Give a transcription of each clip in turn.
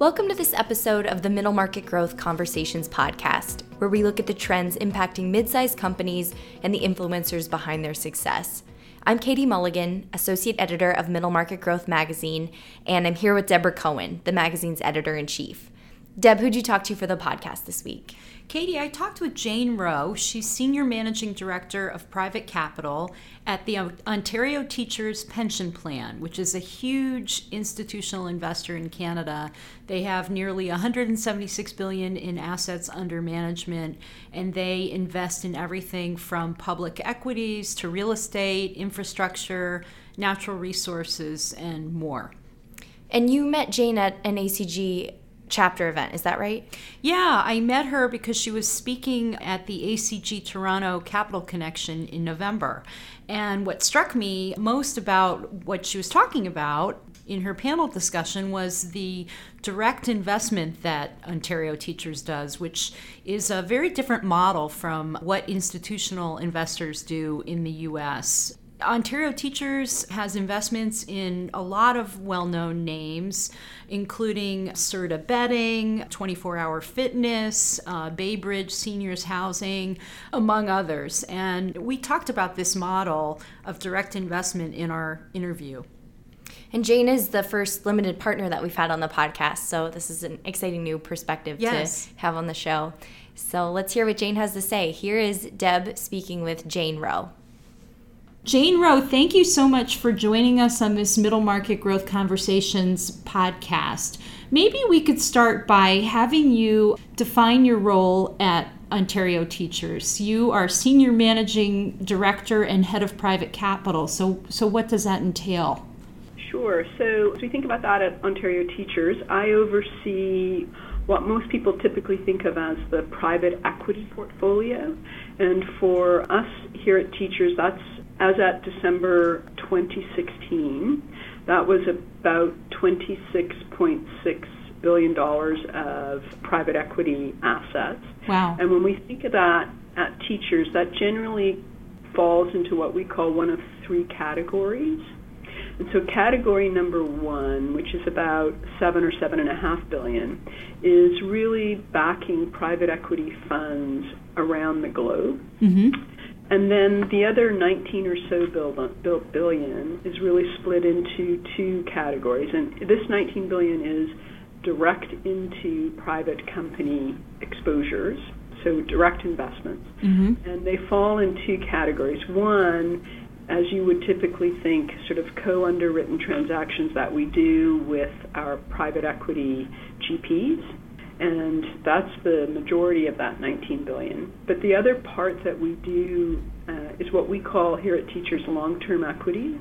Welcome to this episode of the Middle Market Growth Conversations podcast, where we look at the trends impacting mid sized companies and the influencers behind their success. I'm Katie Mulligan, Associate Editor of Middle Market Growth Magazine, and I'm here with Deborah Cohen, the magazine's editor in chief. Deb, who'd you talk to for the podcast this week? Katie, I talked with Jane Rowe. She's Senior Managing Director of Private Capital at the Ontario Teachers Pension Plan, which is a huge institutional investor in Canada. They have nearly 176 billion in assets under management, and they invest in everything from public equities to real estate, infrastructure, natural resources, and more. And you met Jane at an ACG chapter event. Is that right? Yeah, I met her because she was speaking at the ACG Toronto Capital Connection in November. And what struck me most about what she was talking about in her panel discussion was the direct investment that Ontario Teachers does, which is a very different model from what institutional investors do in the US. Ontario Teachers has investments in a lot of well known names, including Serta Bedding, 24 Hour Fitness, uh, Baybridge Seniors Housing, among others. And we talked about this model of direct investment in our interview. And Jane is the first limited partner that we've had on the podcast. So this is an exciting new perspective yes. to have on the show. So let's hear what Jane has to say. Here is Deb speaking with Jane Rowe. Jane Rowe, thank you so much for joining us on this Middle Market Growth Conversations podcast. Maybe we could start by having you define your role at Ontario Teachers. You are Senior Managing Director and Head of Private Capital. So, so what does that entail? Sure. So, as we think about that at Ontario Teachers, I oversee what most people typically think of as the private equity portfolio. And for us here at Teachers, that's as at December 2016, that was about $26.6 billion of private equity assets. Wow. And when we think of that at teachers, that generally falls into what we call one of three categories. And so category number one, which is about seven or seven and a half billion, is really backing private equity funds around the globe. Mm-hmm. And then the other 19 or so billion is really split into two categories. And this 19 billion is direct into private company exposures, so direct investments. Mm-hmm. And they fall in two categories. One, as you would typically think, sort of co underwritten transactions that we do with our private equity GPs and that's the majority of that 19 billion. But the other part that we do uh, is what we call here at Teachers long-term equities,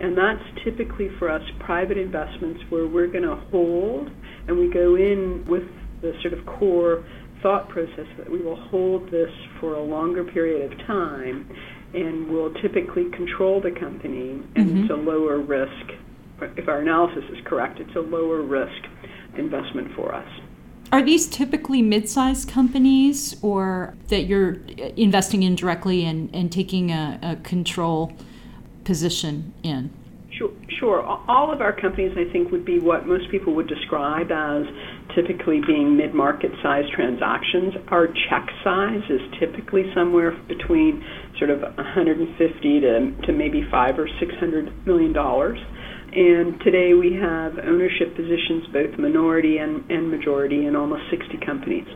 and that's typically for us private investments where we're going to hold, and we go in with the sort of core thought process that we will hold this for a longer period of time, and we'll typically control the company, and mm-hmm. it's a lower risk. If our analysis is correct, it's a lower risk investment for us. Are these typically mid-sized companies or that you're investing in directly and, and taking a, a control position in? Sure, sure. All of our companies, I think, would be what most people would describe as typically being mid-market size transactions. Our check size is typically somewhere between sort of 150 to, to maybe five or 600 million dollars. And today we have ownership positions, both minority and, and majority, in almost 60 companies.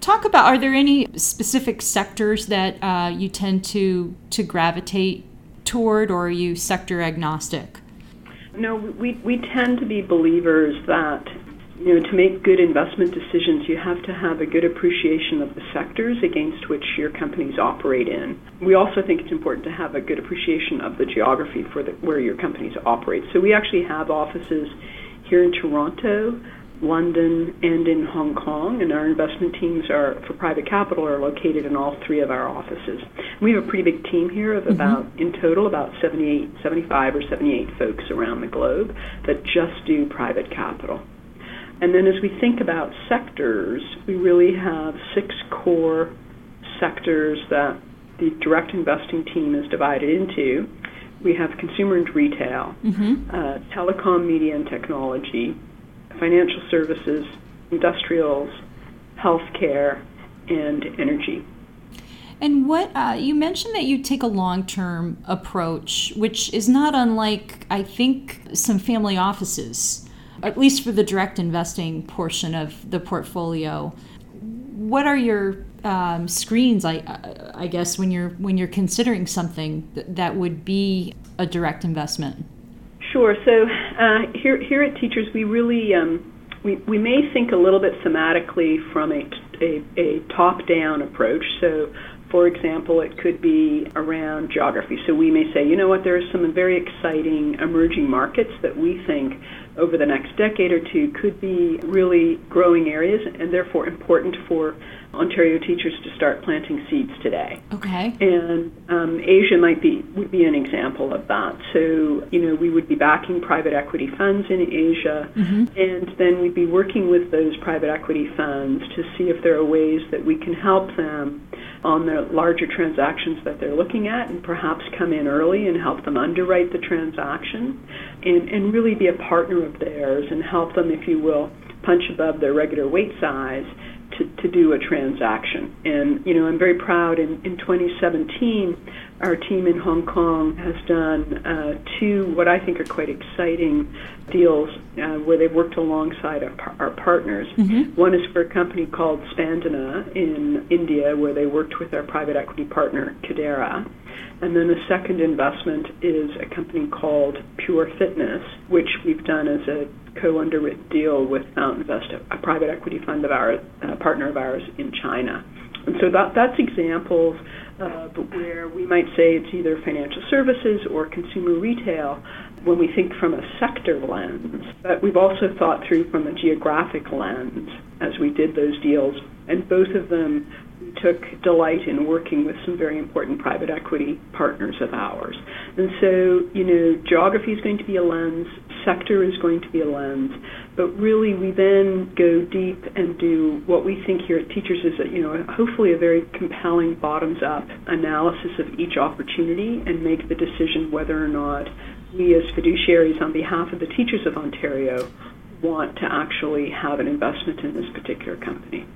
Talk about are there any specific sectors that uh, you tend to, to gravitate toward, or are you sector agnostic? No, we, we tend to be believers that you know, to make good investment decisions, you have to have a good appreciation of the sectors against which your companies operate in. We also think it's important to have a good appreciation of the geography for the, where your companies operate. So we actually have offices here in Toronto, London, and in Hong Kong, and our investment teams are for private capital are located in all three of our offices. We have a pretty big team here of mm-hmm. about in total about 78, 75 or 78 folks around the globe that just do private capital. And then as we think about sectors, we really have six core sectors that the direct investing team is divided into. We have consumer and retail, mm-hmm. uh, telecom, media, and technology, financial services, industrials, healthcare, and energy. And what uh, you mentioned that you take a long term approach, which is not unlike, I think, some family offices, at least for the direct investing portion of the portfolio. What are your um, screens? I, I guess when you're when you're considering something that would be a direct investment. Sure. So uh, here here at Teachers, we really um, we, we may think a little bit thematically from a, a, a top down approach. So for example, it could be around geography. So we may say, you know what, there are some very exciting emerging markets that we think over the next decade or two could be really growing areas and therefore important for Ontario teachers to start planting seeds today. Okay. And um, Asia might be would be an example of that. So you know we would be backing private equity funds in Asia, mm-hmm. and then we'd be working with those private equity funds to see if there are ways that we can help them on the larger transactions that they're looking at and perhaps come in early and help them underwrite the transaction and, and really be a partner of theirs and help them, if you will, punch above their regular weight size to, to do a transaction. And, you know, I'm very proud in, in 2017, our team in Hong Kong has done uh, two what I think are quite exciting deals uh, where they've worked alongside our, our partners. Mm-hmm. One is for a company called Spandana in India, where they worked with our private equity partner, Kedaara. And then the second investment is a company called Pure Fitness, which we've done as a co-underwritten deal with FountainVest, a private equity fund of ours, a partner of ours in China. And so that, that's examples uh, where we might say it's either financial services or consumer retail when we think from a sector lens. But we've also thought through from a geographic lens as we did those deals, and both of them took delight in working with some very important private equity partners of ours. And so, you know, geography is going to be a lens, sector is going to be a lens, but really we then go deep and do what we think here at Teachers is, a, you know, hopefully a very compelling bottoms-up analysis of each opportunity and make the decision whether or not we as fiduciaries on behalf of the teachers of Ontario want to actually have an investment in this particular company.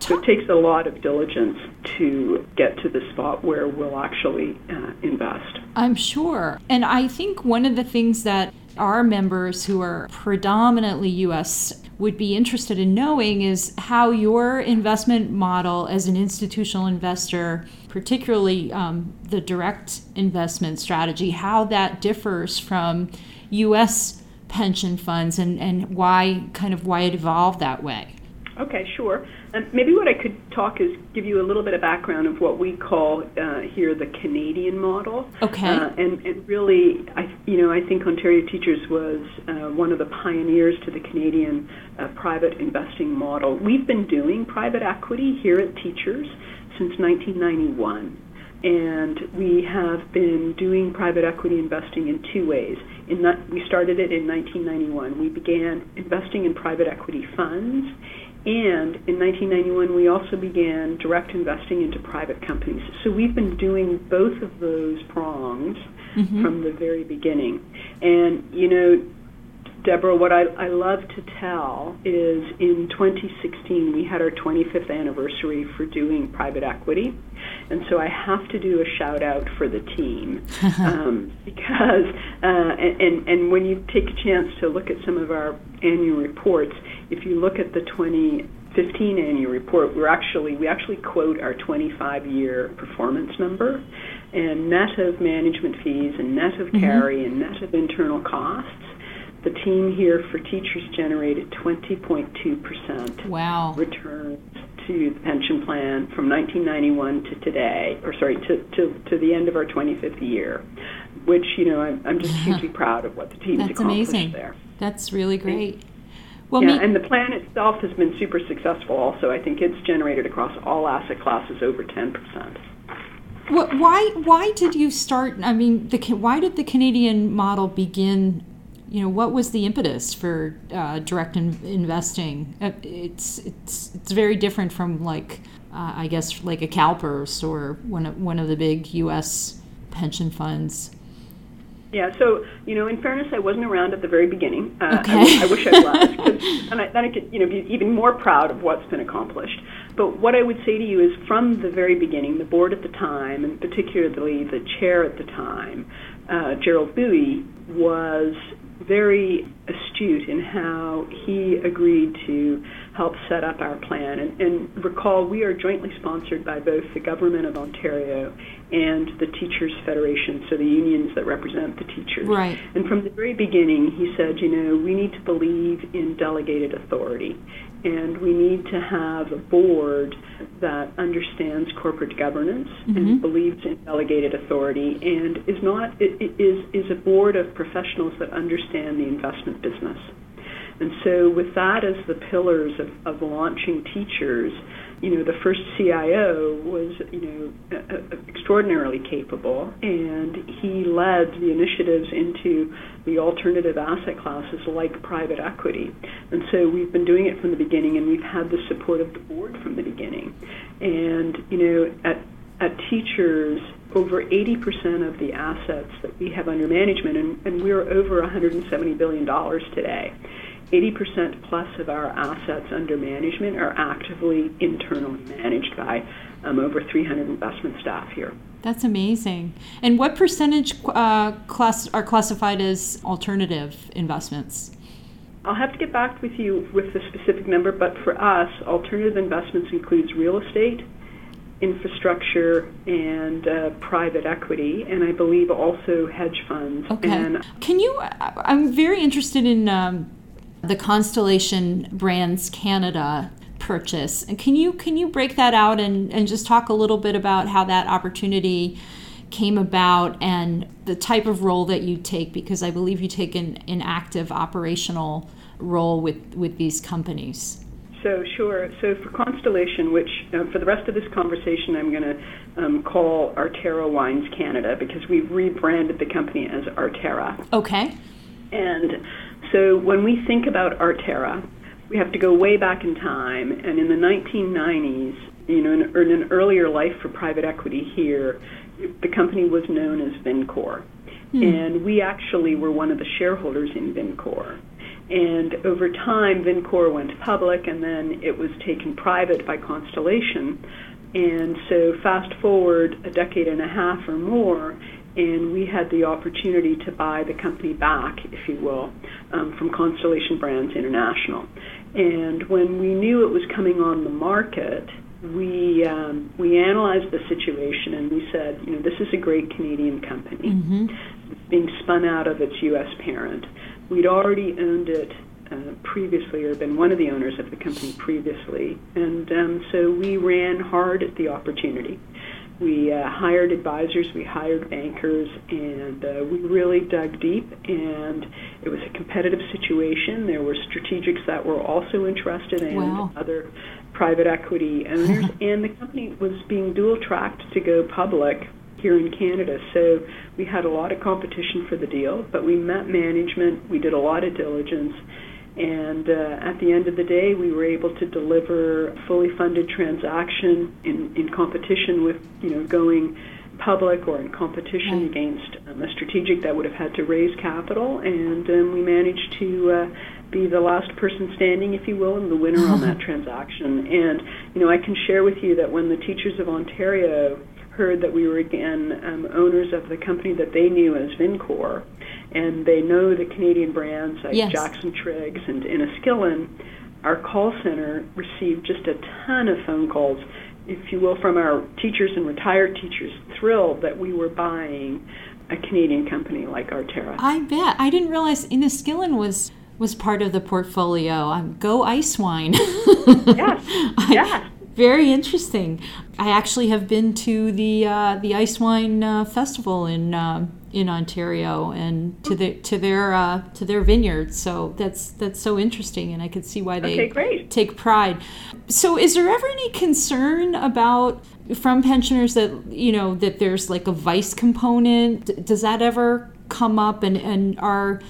So it takes a lot of diligence to get to the spot where we'll actually uh, invest. I'm sure. And I think one of the things that our members who are predominantly US would be interested in knowing is how your investment model as an institutional investor, particularly um, the direct investment strategy, how that differs from US pension funds and, and why kind of why it evolved that way. Okay, sure. Um, maybe what I could talk is give you a little bit of background of what we call uh, here the Canadian model. Okay. Uh, and, and really, I you know I think Ontario Teachers was uh, one of the pioneers to the Canadian uh, private investing model. We've been doing private equity here at Teachers since 1991 and we have been doing private equity investing in two ways. In that, we started it in 1991. We began investing in private equity funds, and in 1991, we also began direct investing into private companies. So we've been doing both of those prongs mm-hmm. from the very beginning. And, you know, Deborah, what I, I love to tell is in 2016, we had our 25th anniversary for doing private equity. And so I have to do a shout out for the team um, because, uh, and, and when you take a chance to look at some of our annual reports, if you look at the 2015 annual report, we're actually we actually quote our 25-year performance number, and net of management fees and net of mm-hmm. carry mm-hmm. and net of internal costs. The team here for teachers generated 20.2% wow. returns to the pension plan from 1991 to today, or sorry, to, to, to the end of our 25th year, which, you know, I'm, I'm just hugely proud of what the team's That's accomplished amazing. there. That's really great. Well, yeah, me- and the plan itself has been super successful. Also, I think it's generated across all asset classes over ten percent. Why? Why did you start? I mean, the why did the Canadian model begin? You know, what was the impetus for uh, direct in- investing? Uh, it's it's it's very different from like uh, I guess like a CalPERS or one of one of the big U.S. pension funds. Yeah, so you know, in fairness, I wasn't around at the very beginning. Uh, okay. I, I, wish I was, and I, then I could, you know, be even more proud of what's been accomplished. But what I would say to you is, from the very beginning, the board at the time, and particularly the chair at the time, uh, Gerald Bouey, was very astute in how he agreed to help set up our plan. And, and, recall, we are jointly sponsored by both the Government of Ontario and the Teachers Federation, so the unions that represent the teachers. Right. And from the very beginning, he said, you know, we need to believe in delegated authority and we need to have a board that understands corporate governance mm-hmm. and believes in delegated authority and is not it, it is is a board of professionals that understand the investment business. And so with that as the pillars of, of launching teachers, you know, the first CIO was, you know, extraordinarily capable, and he led the initiatives into the alternative asset classes like private equity. And so we've been doing it from the beginning, and we've had the support of the board from the beginning. And, you know, at, at teachers, over 80% of the assets that we have under management, and, and we're over $170 billion today 80% plus of our assets under management are actively internally managed by um, over 300 investment staff here. That's amazing. And what percentage uh, class are classified as alternative investments? I'll have to get back with you with the specific number, but for us, alternative investments includes real estate, infrastructure, and uh, private equity, and I believe also hedge funds. Okay. And Can you? I'm very interested in um, the Constellation Brands Canada purchase. And can you can you break that out and, and just talk a little bit about how that opportunity came about and the type of role that you take because I believe you take an, an active operational role with, with these companies. So sure. So for Constellation, which uh, for the rest of this conversation I'm going to um, call Arterra Wines Canada because we've rebranded the company as Arterra. Okay. And so when we think about Arterra, we have to go way back in time, and in the 1990s, you know, in, in an earlier life for private equity here, the company was known as Vincor. Hmm. And we actually were one of the shareholders in Vincor. And over time, Vincor went public, and then it was taken private by Constellation. And so, fast forward a decade and a half or more, and we had the opportunity to buy the company back, if you will, um, from Constellation Brands International. And when we knew it was coming on the market, we um, we analyzed the situation and we said, you know, this is a great Canadian company mm-hmm. being spun out of its U.S. parent. We'd already owned it uh, previously, or been one of the owners of the company previously, and um, so we ran hard at the opportunity. We uh, hired advisors, we hired bankers, and uh, we really dug deep. And it was a competitive situation. There were strategics that were also interested, and wow. other private equity owners. and the company was being dual tracked to go public here in Canada. So we had a lot of competition for the deal, but we met management, we did a lot of diligence, and uh, at the end of the day, we were able to deliver a fully funded transaction in, in competition with, you know, going public or in competition right. against um, a strategic that would have had to raise capital. And um, we managed to uh, be the last person standing, if you will, and the winner on that transaction. And, you know, I can share with you that when the Teachers of Ontario heard that we were again um, owners of the company that they knew as Vincor, and they know the Canadian brands like yes. Jackson Triggs and Inniskillin, our call center received just a ton of phone calls, if you will, from our teachers and retired teachers, thrilled that we were buying a Canadian company like Arterra. I bet. I didn't realize Inniskillin was was part of the portfolio. Um, go ice wine. yes. yes. Very interesting. I actually have been to the uh, the ice wine uh, festival in uh, in Ontario and to the to their uh, to their vineyards. So that's that's so interesting, and I could see why they okay, take pride. So, is there ever any concern about from pensioners that you know that there's like a vice component? Does that ever come up, and and are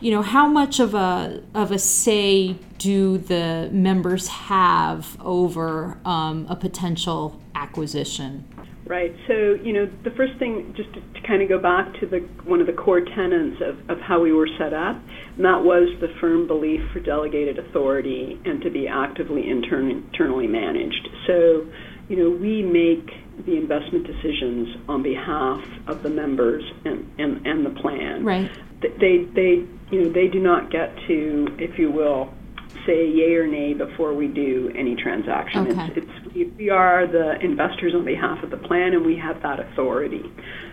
you know how much of a of a say do the members have over um, a potential acquisition? Right. So, you know, the first thing, just to, to, kind of go back to the one of the core tenets of, of how we were set up, and that was the firm belief for delegated authority and to be actively intern, internally managed. So, you know, we make the investment decisions on behalf of the members and, and, and the plan. Right. They, they, you know, they do not get to, if you will, say yay or nay before we do any transaction. Okay. It's, it's, we are the investors on behalf of the plan, and we have that authority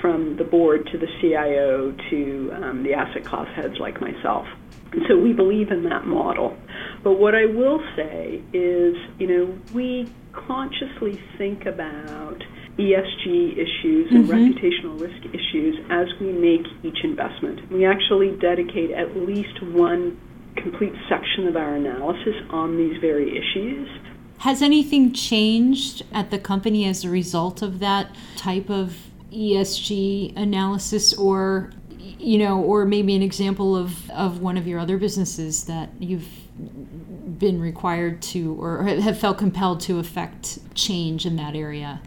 from the board to the CIO to um, the asset class heads like myself. And so we believe in that model. But what I will say is, you know, we consciously think about ESG issues and mm-hmm. reputational risk issues as we make each investment. We actually dedicate at least one complete section of our analysis on these very issues. Has anything changed at the company as a result of that type of ESG analysis or you know or maybe an example of, of one of your other businesses that you've been required to or have felt compelled to affect change in that area?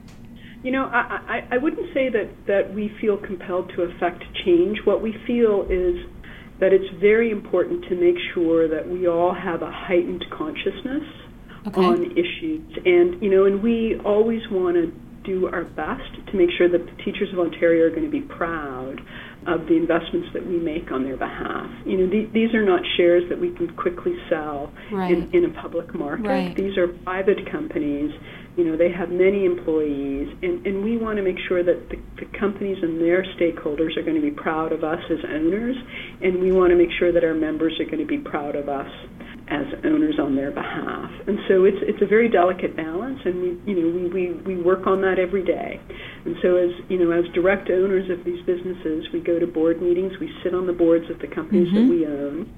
You know, I, I, I wouldn't say that, that we feel compelled to affect change. What we feel is that it's very important to make sure that we all have a heightened consciousness okay. on issues. And, you know, and we always want to do our best to make sure that the teachers of Ontario are going to be proud of the investments that we make on their behalf. You know, th- these are not shares that we can quickly sell right. in, in a public market. Right. These are private companies you know, they have many employees, and, and we want to make sure that the, the companies and their stakeholders are going to be proud of us as owners, and we want to make sure that our members are going to be proud of us as owners on their behalf. And so it's it's a very delicate balance, and we you know we, we, we work on that every day. And so as you know as direct owners of these businesses, we go to board meetings, we sit on the boards of the companies mm-hmm. that we own.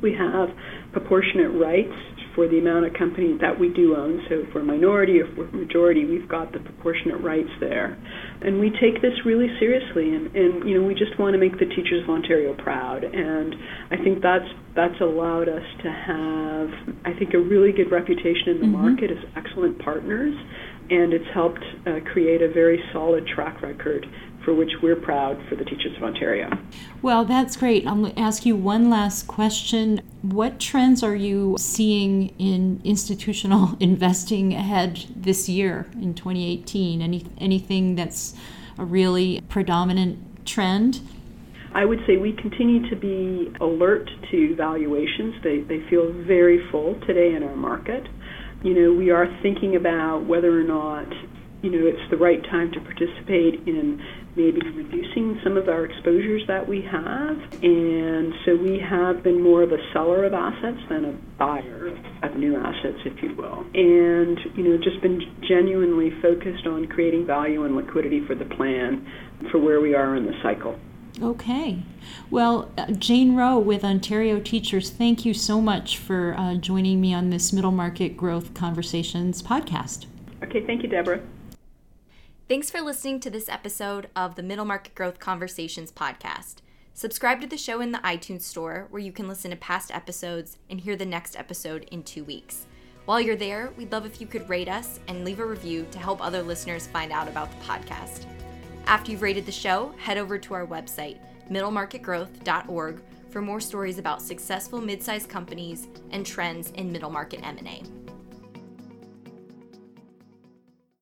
We have proportionate rights for the amount of company that we do own. So if we're minority, if we're majority, we've got the proportionate rights there. And we take this really seriously and, and you know, we just want to make the teachers of Ontario proud. And I think that's that's allowed us to have I think a really good reputation in the mm-hmm. market as excellent partners and it's helped uh, create a very solid track record for which we're proud for the Teachers of Ontario. Well, that's great. I'm going to ask you one last question. What trends are you seeing in institutional investing ahead this year in 2018? Any, anything that's a really predominant trend? I would say we continue to be alert to valuations. They, they feel very full today in our market. You know, we are thinking about whether or not you know it's the right time to participate in maybe reducing some of our exposures that we have. And so we have been more of a seller of assets than a buyer of new assets, if you will. And, you know, just been genuinely focused on creating value and liquidity for the plan for where we are in the cycle. Okay. Well, uh, Jane Rowe with Ontario Teachers, thank you so much for uh, joining me on this Middle Market Growth Conversations podcast. Okay, thank you, Deborah. Thanks for listening to this episode of the Middle Market Growth Conversations podcast. Subscribe to the show in the iTunes Store where you can listen to past episodes and hear the next episode in two weeks. While you're there, we'd love if you could rate us and leave a review to help other listeners find out about the podcast. After you've rated the show, head over to our website, middlemarketgrowth.org, for more stories about successful mid-sized companies and trends in middle market M&A.